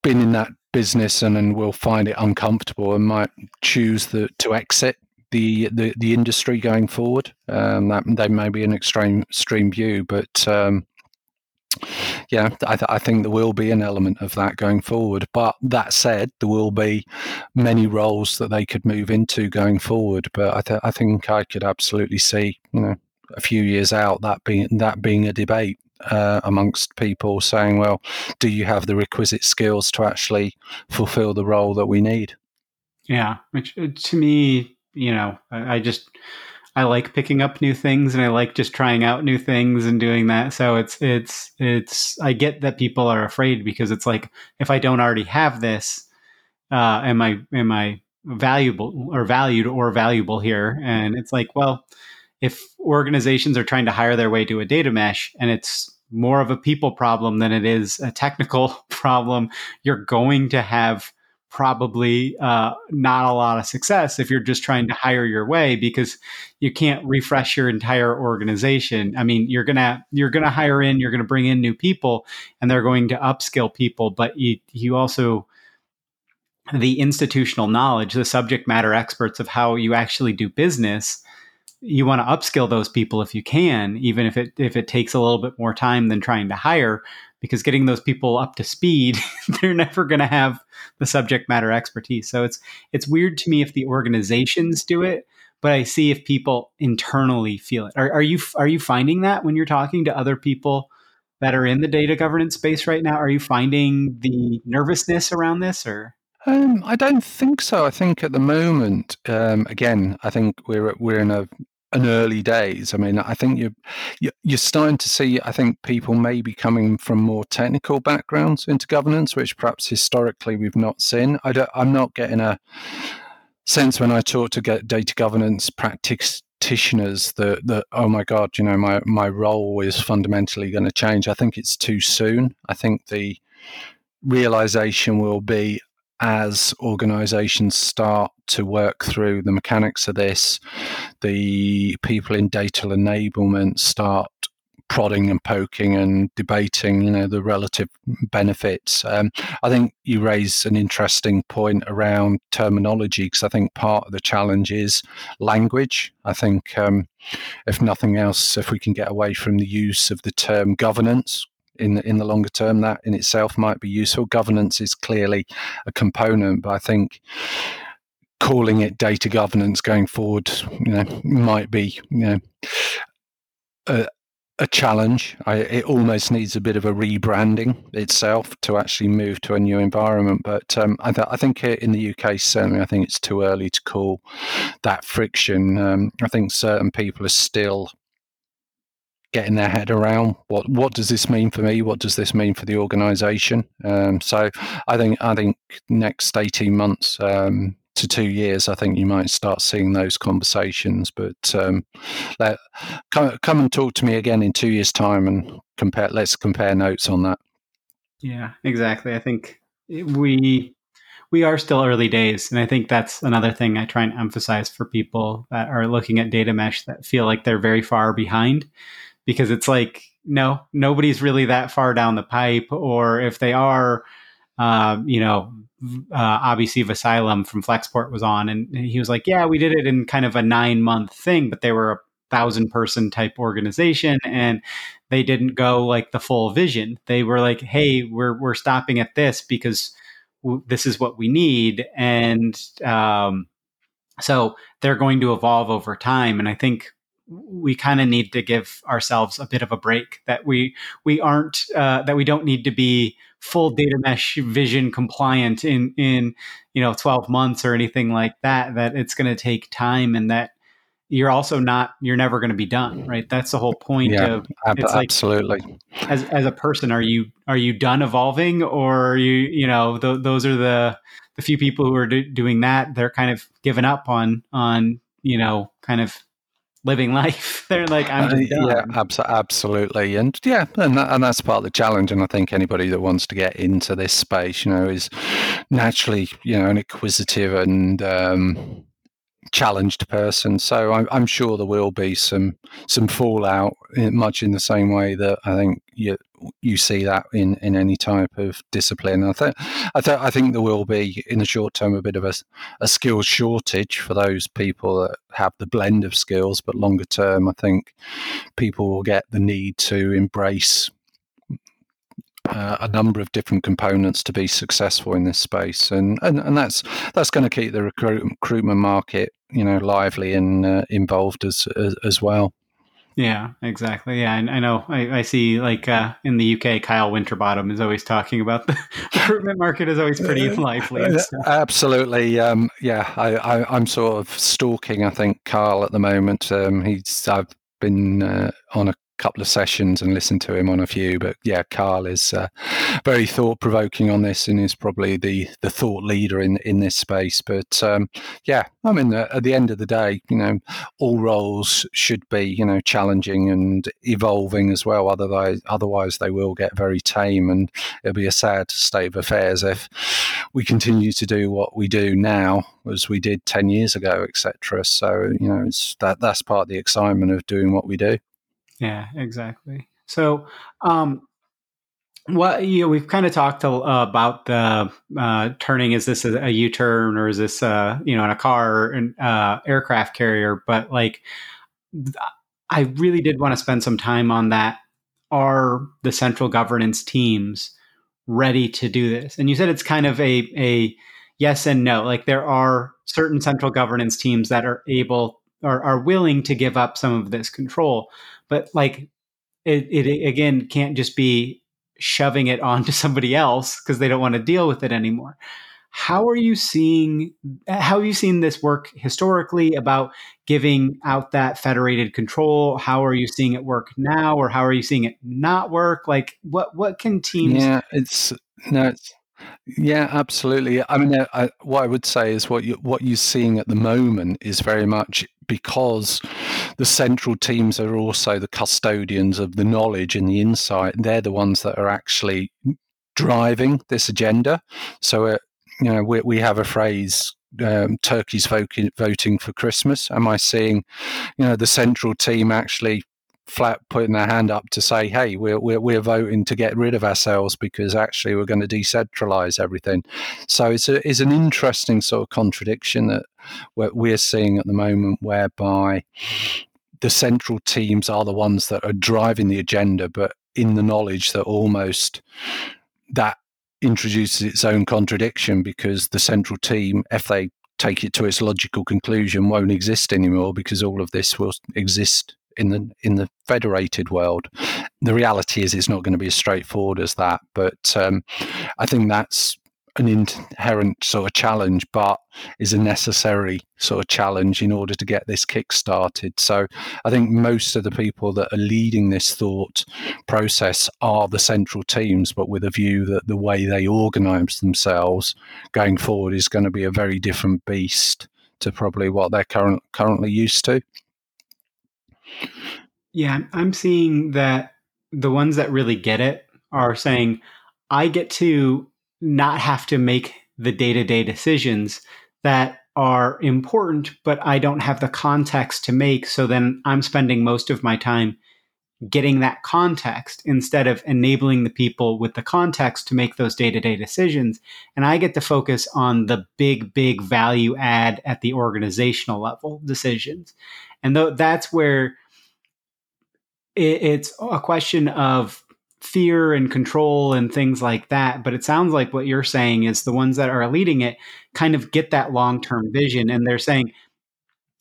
been in that business and, and will find it uncomfortable and might choose the, to exit the, the, the industry going forward. Um, that they may be an extreme extreme view, but um, yeah, I, th- I, think there will be an element of that going forward. But that said, there will be many roles that they could move into going forward. But I, th- I think I could absolutely see, you know, a few years out that being that being a debate uh, amongst people saying, well, do you have the requisite skills to actually fulfill the role that we need? Yeah, which uh, to me, you know, I, I just I like picking up new things and I like just trying out new things and doing that. So it's it's it's I get that people are afraid because it's like if I don't already have this, uh, am I am I valuable or valued or valuable here? And it's like, well, if organizations are trying to hire their way to a data mesh and it's more of a people problem than it is a technical problem, you're going to have probably uh, not a lot of success if you're just trying to hire your way because you can't refresh your entire organization. I mean, you're gonna you're gonna hire in, you're gonna bring in new people, and they're going to upskill people, but you you also the institutional knowledge, the subject matter experts of how you actually do business. You want to upskill those people if you can, even if it if it takes a little bit more time than trying to hire because getting those people up to speed, they're never going to have the subject matter expertise. So it's it's weird to me if the organizations do it, but I see if people internally feel it. Are, are you are you finding that when you're talking to other people that are in the data governance space right now? Are you finding the nervousness around this, or? Um, I don't think so. I think at the moment, um, again, I think we're we're in a an early days. I mean, I think you're you're starting to see. I think people may be coming from more technical backgrounds into governance, which perhaps historically we've not seen. I don't, I'm not getting a sense when I talk to get data governance practitioners that that oh my god, you know, my my role is fundamentally going to change. I think it's too soon. I think the realization will be as organizations start to work through the mechanics of this, the people in data enablement start prodding and poking and debating, you know, the relative benefits. Um, I think you raise an interesting point around terminology because I think part of the challenge is language. I think, um, if nothing else, if we can get away from the use of the term governance, in the, in the longer term, that in itself might be useful. Governance is clearly a component, but I think calling it data governance going forward, you know, might be you know a, a challenge. I, it almost needs a bit of a rebranding itself to actually move to a new environment. But um, I, th- I, think in the UK, certainly, I think it's too early to call that friction. Um, I think certain people are still getting their head around what what does this mean for me? What does this mean for the organization? Um, so i think i think next 18 months um, to two years i think you might start seeing those conversations. But um, let, come, come and talk to me again in two years time and compare let's compare notes on that. Yeah exactly. I think we we are still early days and i think that's another thing i try and emphasize for people that are looking at data mesh that feel like they're very far behind because it's like no nobody's really that far down the pipe or if they are uh, you know uh, obviously asylum from Flexport was on and he was like yeah we did it in kind of a nine month thing but they were a thousand person type organization and they didn't go like the full vision. They were like hey we're we're stopping at this because w- this is what we need and um, so they're going to evolve over time and i think we kind of need to give ourselves a bit of a break that we we aren't uh, that we don't need to be full data mesh vision compliant in in you know 12 months or anything like that that it's going to take time and that you're also not you're never going to be done right? That's the whole point yeah, of ab- it's like, absolutely. as as a person are you are you done evolving or you you know th- those are the the few people who are do- doing that they're kind of given up on on you know kind of living life. They're like, I'm just uh, yeah, abs- absolutely, and yeah, and that, and that's part of the challenge. And I think anybody that wants to get into this space, you know, is naturally, you know, an inquisitive and um, challenged person. So I'm, I'm, sure there will be some some fallout, in, much in the same way that I think you you see that in, in any type of discipline. I think I, th- I think there will be in the short term a bit of a, a skills shortage for those people that have the blend of skills, but longer term, I think people will get the need to embrace uh, a number of different components to be successful in this space, and and, and that's that's going to keep the recruit, recruitment market, you know, lively and uh, involved as, as, as well. Yeah, exactly. Yeah, I, I know. I, I, see, like uh, in the UK, Kyle Winterbottom is always talking about the recruitment market is always pretty lively. Absolutely. Um, yeah, I, am sort of stalking. I think Kyle at the moment. Um, he's I've been uh, on a couple of sessions and listened to him on a few. But yeah, Carl is uh, very thought provoking on this and is probably the the thought leader in in this space. But um, yeah, I mean, uh, at the end of the day, you know, all roles should be you know challenging and evolving as well. Otherwise, otherwise they will get very tame, and it'll be a sad state of affairs if we continue to do what we do now as we did 10 years ago etc so you know it's that that's part of the excitement of doing what we do yeah, exactly. So, um, what you know, we've kind of talked uh, about the uh, turning. Is this a, a U turn or is this uh, you know in a car or an uh, aircraft carrier? But like, I really did want to spend some time on that. Are the central governance teams ready to do this? And you said it's kind of a a yes and no. Like there are certain central governance teams that are able or are willing to give up some of this control but like it, it again can't just be shoving it onto somebody else because they don't want to deal with it anymore. How are you seeing how have you seen this work historically about giving out that federated control? How are you seeing it work now or how are you seeing it not work? Like what what can teams yeah it's no it's yeah, absolutely. I mean, I, what I would say is what you what you're seeing at the moment is very much because the central teams are also the custodians of the knowledge and the insight. They're the ones that are actually driving this agenda. So, uh, you know, we, we have a phrase um, turkeys voting, voting for Christmas. Am I seeing, you know, the central team actually flat putting their hand up to say, "Hey, we're we're, we're voting to get rid of ourselves because actually we're going to decentralize everything." So it's a, it's an interesting sort of contradiction that we're seeing at the moment, whereby the central teams are the ones that are driving the agenda, but in the knowledge that almost that introduces its own contradiction because the central team, if they take it to its logical conclusion, won't exist anymore because all of this will exist in the in the federated world. The reality is, it's not going to be as straightforward as that. But um, I think that's an inherent sort of challenge, but is a necessary sort of challenge in order to get this kick started. So I think most of the people that are leading this thought process are the central teams, but with a view that the way they organise themselves going forward is going to be a very different beast to probably what they're current, currently used to. Yeah, I'm seeing that the ones that really get it are saying, I get to not have to make the day to day decisions that are important, but I don't have the context to make. So then I'm spending most of my time getting that context instead of enabling the people with the context to make those day to day decisions. And I get to focus on the big, big value add at the organizational level decisions. And th- that's where it, it's a question of fear and control and things like that. But it sounds like what you're saying is the ones that are leading it kind of get that long term vision and they're saying,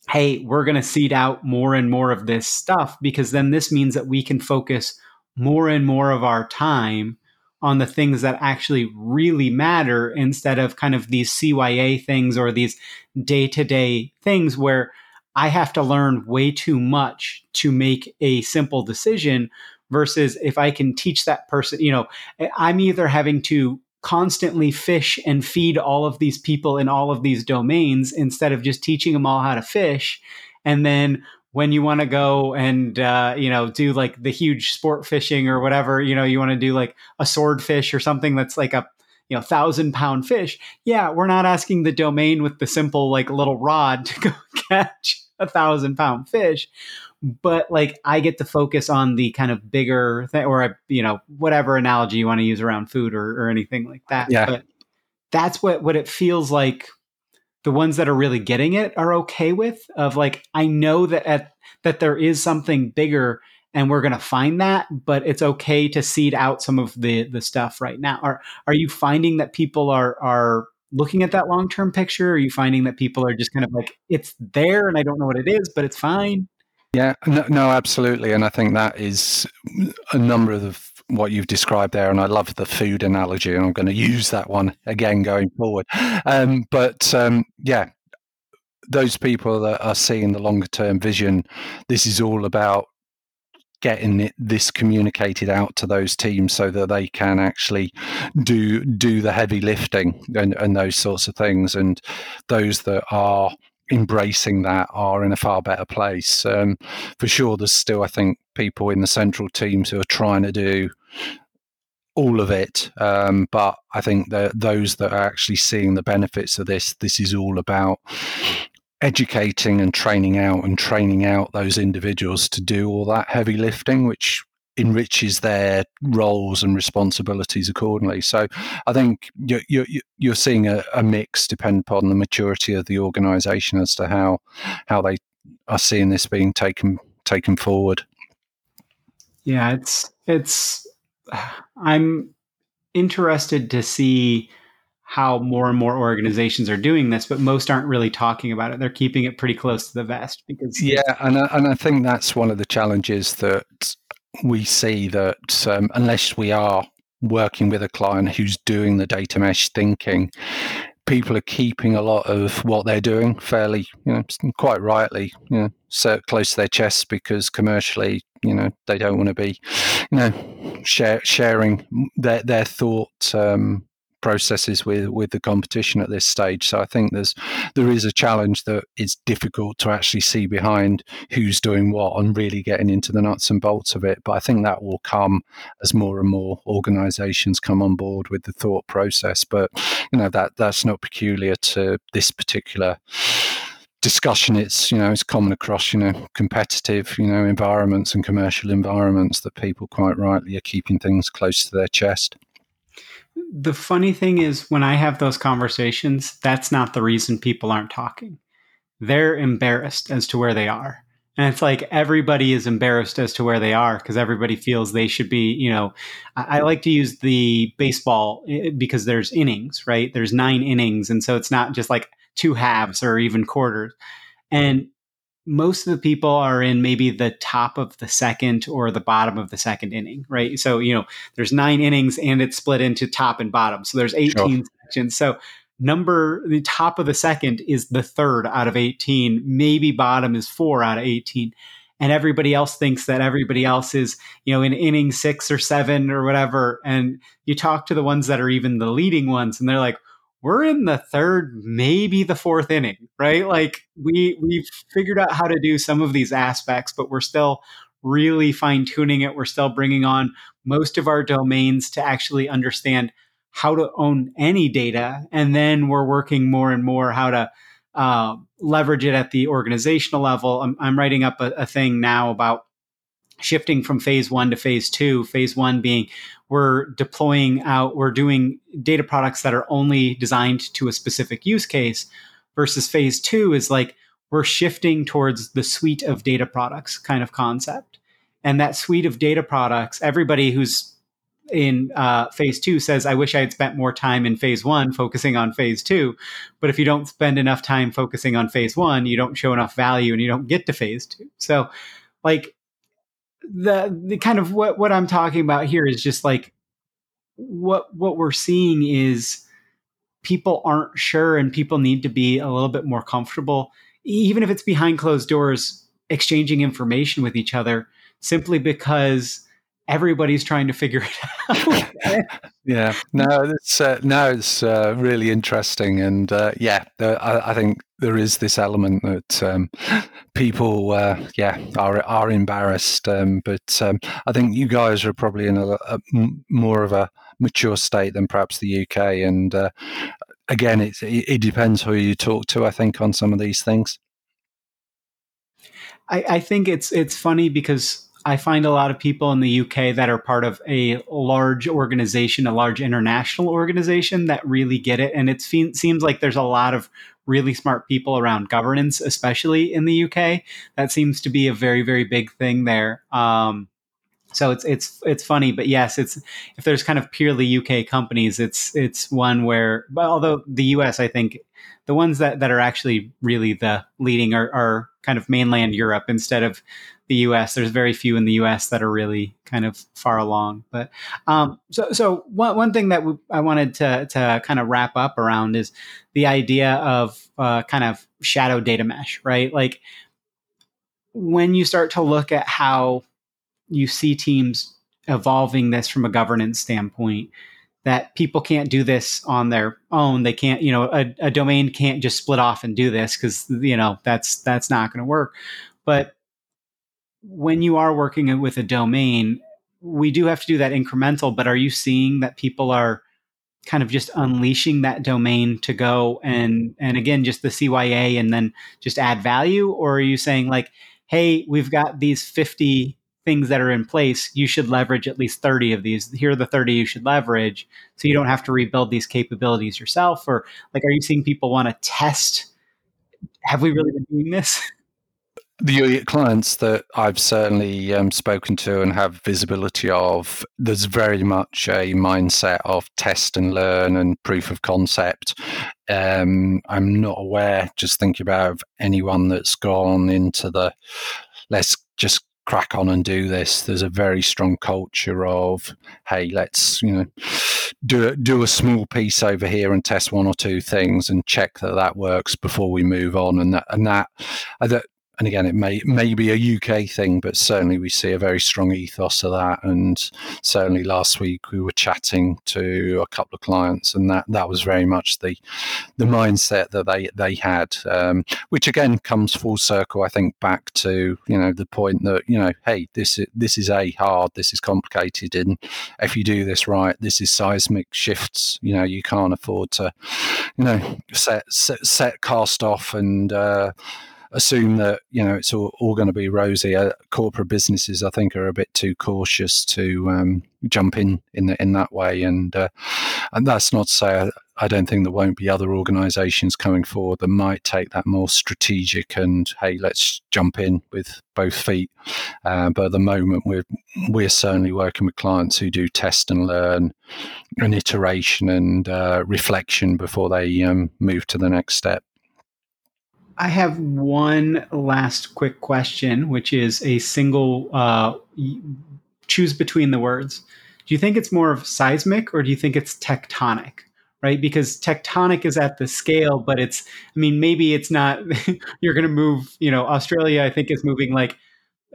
hey, we're going to cede out more and more of this stuff because then this means that we can focus more and more of our time on the things that actually really matter instead of kind of these CYA things or these day to day things where I have to learn way too much to make a simple decision versus if I can teach that person, you know, I'm either having to constantly fish and feed all of these people in all of these domains instead of just teaching them all how to fish. And then when you want to go and uh, you know do like the huge sport fishing or whatever, you know, you want to do like a swordfish or something that's like a you know thousand pound fish. Yeah, we're not asking the domain with the simple like little rod to go catch a thousand pound fish but like I get to focus on the kind of bigger thing, or you know, whatever analogy you want to use around food or, or anything like that. Yeah. But that's what what it feels like. The ones that are really getting it are okay with. Of like, I know that at, that there is something bigger, and we're going to find that, but it's okay to cede out some of the the stuff right now. Are are you finding that people are are looking at that long term picture? Are you finding that people are just kind of like, it's there and I don't know what it is, but it's fine? Yeah, no, no, absolutely, and I think that is a number of what you've described there, and I love the food analogy, and I'm going to use that one again going forward. Um, but um, yeah, those people that are seeing the longer term vision, this is all about getting it, this communicated out to those teams so that they can actually do do the heavy lifting and, and those sorts of things, and those that are embracing that are in a far better place. Um, for sure, there's still, I think, people in the central teams who are trying to do all of it. Um, but I think that those that are actually seeing the benefits of this, this is all about educating and training out and training out those individuals to do all that heavy lifting, which enriches their roles and responsibilities accordingly. So I think you're, you're, you're seeing a, a, mix depend upon the maturity of the organisation as to how how they are seeing this being taken taken forward. Yeah, it's it's. I'm interested to see how more and more organizations are doing this, but most aren't really talking about it. They're keeping it pretty close to the vest because yeah, and I, and I think that's one of the challenges that we see that um, unless we are working with a client who's doing the data mesh thinking, people are keeping a lot of what they're doing fairly, you know, quite rightly, you know, so close to their chests because commercially, you know, they don't want to be, you know, share, sharing their their thought um, processes with with the competition at this stage. So I think there's there is a challenge that is difficult to actually see behind who's doing what and really getting into the nuts and bolts of it. But I think that will come as more and more organisations come on board with the thought process. But you know that that's not peculiar to this particular discussion it's you know it's common across you know competitive you know environments and commercial environments that people quite rightly are keeping things close to their chest the funny thing is when I have those conversations, that's not the reason people aren't talking. They're embarrassed as to where they are. And it's like everybody is embarrassed as to where they are because everybody feels they should be, you know. I, I, like to use the baseball eh, because there's innings, right? There's nine innings. And so it's not just like two halves or even quarters. And most of the people are in maybe the top of the second or the bottom of the second inning, right? So, you know, there's nine innings and it's split into top and bottom. So there's 18 sure. sections. So number the top of the second is the third out of 18. Maybe bottom is four out of 18. And everybody else thinks that everybody else is, you know, in inning six or seven or whatever. And you talk to the ones that are even the leading ones, and they're like, we're in the third, maybe the fourth inning, right? Like we we've figured out how to do some of these aspects, but we're still really fine tuning it. We're still bringing on most of our domains to actually understand how to own any data, and then we're working more and more how to uh, leverage it at the organizational level. I'm, I'm writing up a, a thing now about shifting from phase one to phase two. Phase one being we're deploying out, we're doing data products that are only designed to a specific use case, versus phase two is like we're shifting towards the suite of data products kind of concept. And that suite of data products, everybody who's in uh, phase two says, I wish I had spent more time in phase one focusing on phase two. But if you don't spend enough time focusing on phase one, you don't show enough value and you don't get to phase two. So, like, the the kind of what what I'm talking about here is just like what what we're seeing is people aren't sure and people need to be a little bit more comfortable even if it's behind closed doors exchanging information with each other simply because everybody's trying to figure it out. yeah, no, it's uh, no, it's uh, really interesting, and uh, yeah, I, I, think there is this element that um, people, uh, yeah, are are embarrassed, um, but um, I think you guys are probably in a, a, more of a mature state than perhaps the UK, and uh, again, it, it depends who you talk to. I think on some of these things. I, I think it's it's funny because I find a lot of people in the UK that are part of a large organization, a large international organization that really get it. And it seems like there's a lot of really smart people around governance, especially in the UK. That seems to be a very, very big thing there. Um, so it's it's it's funny, but yes, it's if there's kind of purely UK companies, it's it's one where, although the US, I think the ones that, that are actually really the leading are, are kind of mainland Europe instead of the U.S. There's very few in the U.S. that are really kind of far along. But um, so so one one thing that I wanted to to kind of wrap up around is the idea of uh, kind of shadow data mesh, right? Like when you start to look at how you see teams evolving this from a governance standpoint that people can't do this on their own. They can't, you know, a, a domain can't just split off and do this because you know that's that's not going to work. But when you are working with a domain, we do have to do that incremental. But are you seeing that people are kind of just unleashing that domain to go and and again just the CYA and then just add value, or are you saying like, hey, we've got these fifty things that are in place, you should leverage at least 30 of these. Here are the 30 you should leverage so you don't have to rebuild these capabilities yourself. Or like, are you seeing people want to test? Have we really been doing this? The clients that I've certainly um, spoken to and have visibility of, there's very much a mindset of test and learn and proof of concept. Um, I'm not aware, just thinking about anyone that's gone into the let's just crack on and do this. There's a very strong culture of, hey, let's you know do do a small piece over here and test one or two things and check that that works before we move on. And that and that, that and again, it may may be a UK thing, but certainly we see a very strong ethos of that. And certainly last week we were chatting to a couple of clients, and that that was very much the the mindset that they they had, um, which again comes full circle. I think back to you know the point that you know, hey, this is, this is a hard, this is complicated, and if you do this right, this is seismic shifts. You know, you can't afford to, you know, set set, set cast off and. Uh, assume that you know it's all, all going to be rosy. Uh, corporate businesses, I think, are a bit too cautious to um, jump in in the, in that way, and uh, and that's not to say I, I, don't think there won't be other organisations coming forward that might take that more strategic and hey, let's jump in with both feet. Uh, but at the moment, we're we're certainly working with clients who do test and learn, and iteration and uh, reflection before they um, move to the next step. I have one last quick question, which is a single uh, choose between the words. Do you think it's more of seismic or do you think it's tectonic? Right? Because tectonic is at the scale, but it's, I mean, maybe it's not, you're going to move, you know, Australia, I think, is moving like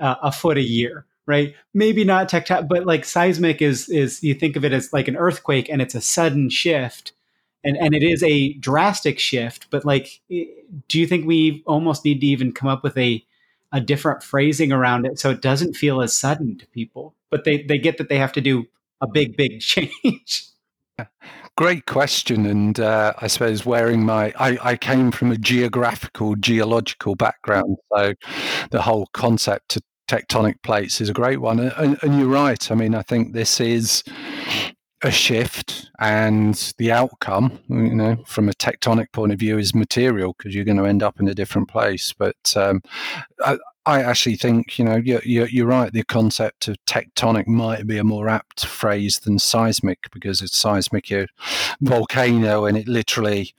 uh, a foot a year right maybe not tectonic but like seismic is is you think of it as like an earthquake and it's a sudden shift and and it is a drastic shift but like do you think we almost need to even come up with a a different phrasing around it so it doesn't feel as sudden to people? But they they get that they have to do a big big change. Great question, and uh, I suppose wearing my I, I came from a geographical geological background, so the whole concept of tectonic plates is a great one, and, and you're right. I mean, I think this is a shift and the outcome you know from a tectonic point of view is material because you're going to end up in a different place. But um, I, I, actually think you know you're, you're, you're, right the concept of tectonic might be a more apt phrase than seismic because it's seismic a volcano and it literally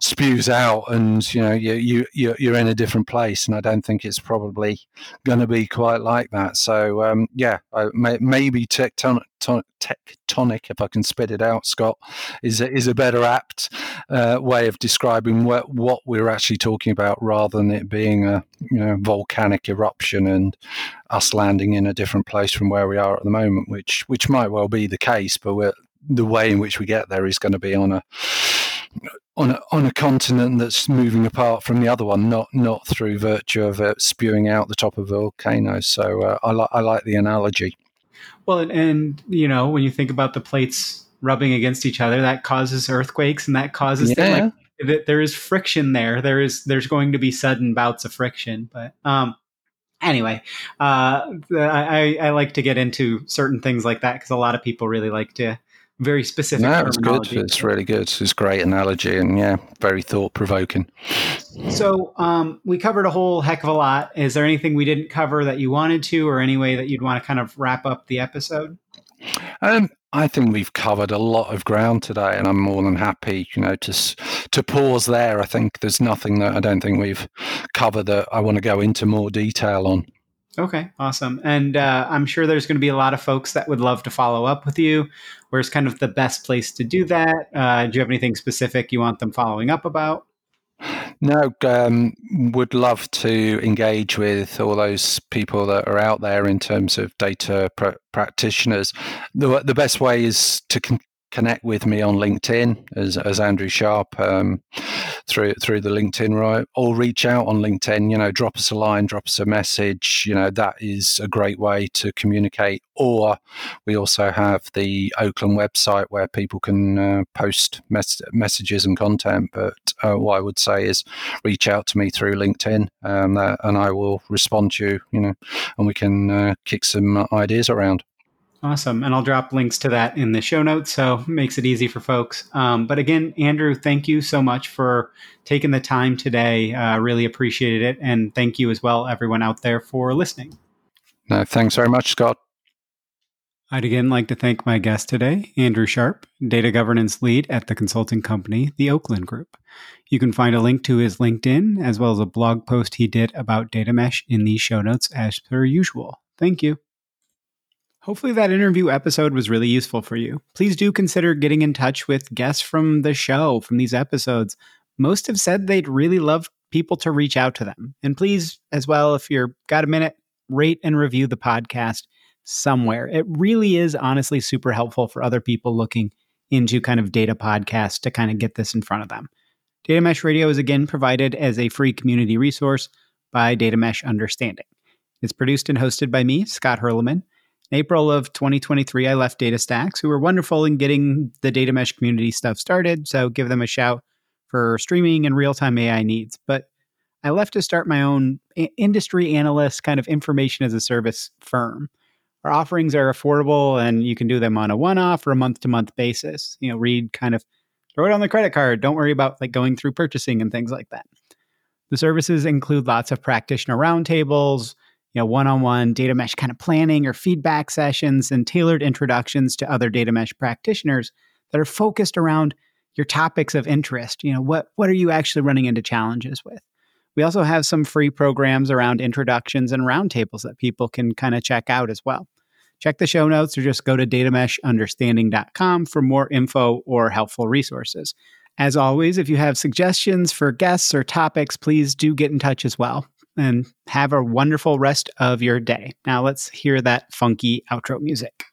spews out and you know you, you you're in a different place and I don't think it's probably going to be quite like that. So um, yeah may, maybe tectonic tectonic, if I can spit it out, Scott, is a, is a better apt uh, way of describing what, what we're actually talking about, rather than it being a you know volcanic eruption and us landing in a different place from where we are at the moment, which which might well be the case, but the way in which we get there is going to be on a on a, on a continent that's moving apart from the other one, not not through virtue of it spewing out the top of a volcano. So uh, I, li- I like the analogy. Well, and, and, you know, when you think about the plates rubbing against each other, that causes earthquakes, and that causes yeah. like, there is friction there. There is there's going to be sudden bouts of friction, but um, anyway, uh, I, I like to get into certain things like that because a lot of people really like to very specific. No, it's good. It's really good. It's great analogy and yeah, very thought provoking. So um, we covered a whole heck of a lot. Is there anything we didn't cover that you wanted to, or any way that you'd want to kind of wrap up the episode? Um, I think we've covered a lot of ground today, and I'm more than happy, you know, to to pause there. I think there's nothing that I don't think we've covered that I want to go into more detail on. Okay, awesome. And uh, I'm sure there's going to be a lot of folks that would love to follow up with you. Where's kind of the best place to do that? Uh, do you have anything specific you want them following up about? No, um, would love to engage with all those people that are out there in terms of data pr- practitioners. The, the best way is to con- connect with me on LinkedIn as, as Andrew Sharp um, through through the LinkedIn right, or reach out on LinkedIn. You know, drop us a line, drop us a message. You know, that is a great way to communicate. Or we also have the Oakland website where people can uh, post mes- messages and content. But uh, what I would say is reach out to me through LinkedIn, um, uh, and I will respond to you. You know, and we can uh, kick some ideas around. Awesome. And I'll drop links to that in the show notes. So makes it easy for folks. Um, but again, Andrew, thank you so much for taking the time today. Uh, really appreciated it. And thank you as well, everyone out there, for listening. No, thanks very much, Scott. I'd again like to thank my guest today, Andrew Sharp, Data Governance Lead at the consulting company, the Oakland Group. You can find a link to his LinkedIn as well as a blog post he did about data mesh in the show notes as per usual. Thank you. Hopefully, that interview episode was really useful for you. Please do consider getting in touch with guests from the show, from these episodes. Most have said they'd really love people to reach out to them. And please, as well, if you're got a minute, rate and review the podcast somewhere. It really is honestly super helpful for other people looking into kind of data podcasts to kind of get this in front of them. Data Mesh Radio is again provided as a free community resource by Data Mesh Understanding. It's produced and hosted by me, Scott Hirleman. In April of 2023, I left DataStax, who were wonderful in getting the data mesh community stuff started. So give them a shout for streaming and real time AI needs. But I left to start my own industry analyst kind of information as a service firm. Our offerings are affordable and you can do them on a one off or a month to month basis. You know, read kind of throw it on the credit card. Don't worry about like going through purchasing and things like that. The services include lots of practitioner roundtables, you know, one-on-one data mesh kind of planning or feedback sessions and tailored introductions to other data mesh practitioners that are focused around your topics of interest. You know, what what are you actually running into challenges with? We also have some free programs around introductions and roundtables that people can kind of check out as well. Check the show notes or just go to datameshunderstanding.com for more info or helpful resources. As always, if you have suggestions for guests or topics, please do get in touch as well and have a wonderful rest of your day. Now let's hear that funky outro music.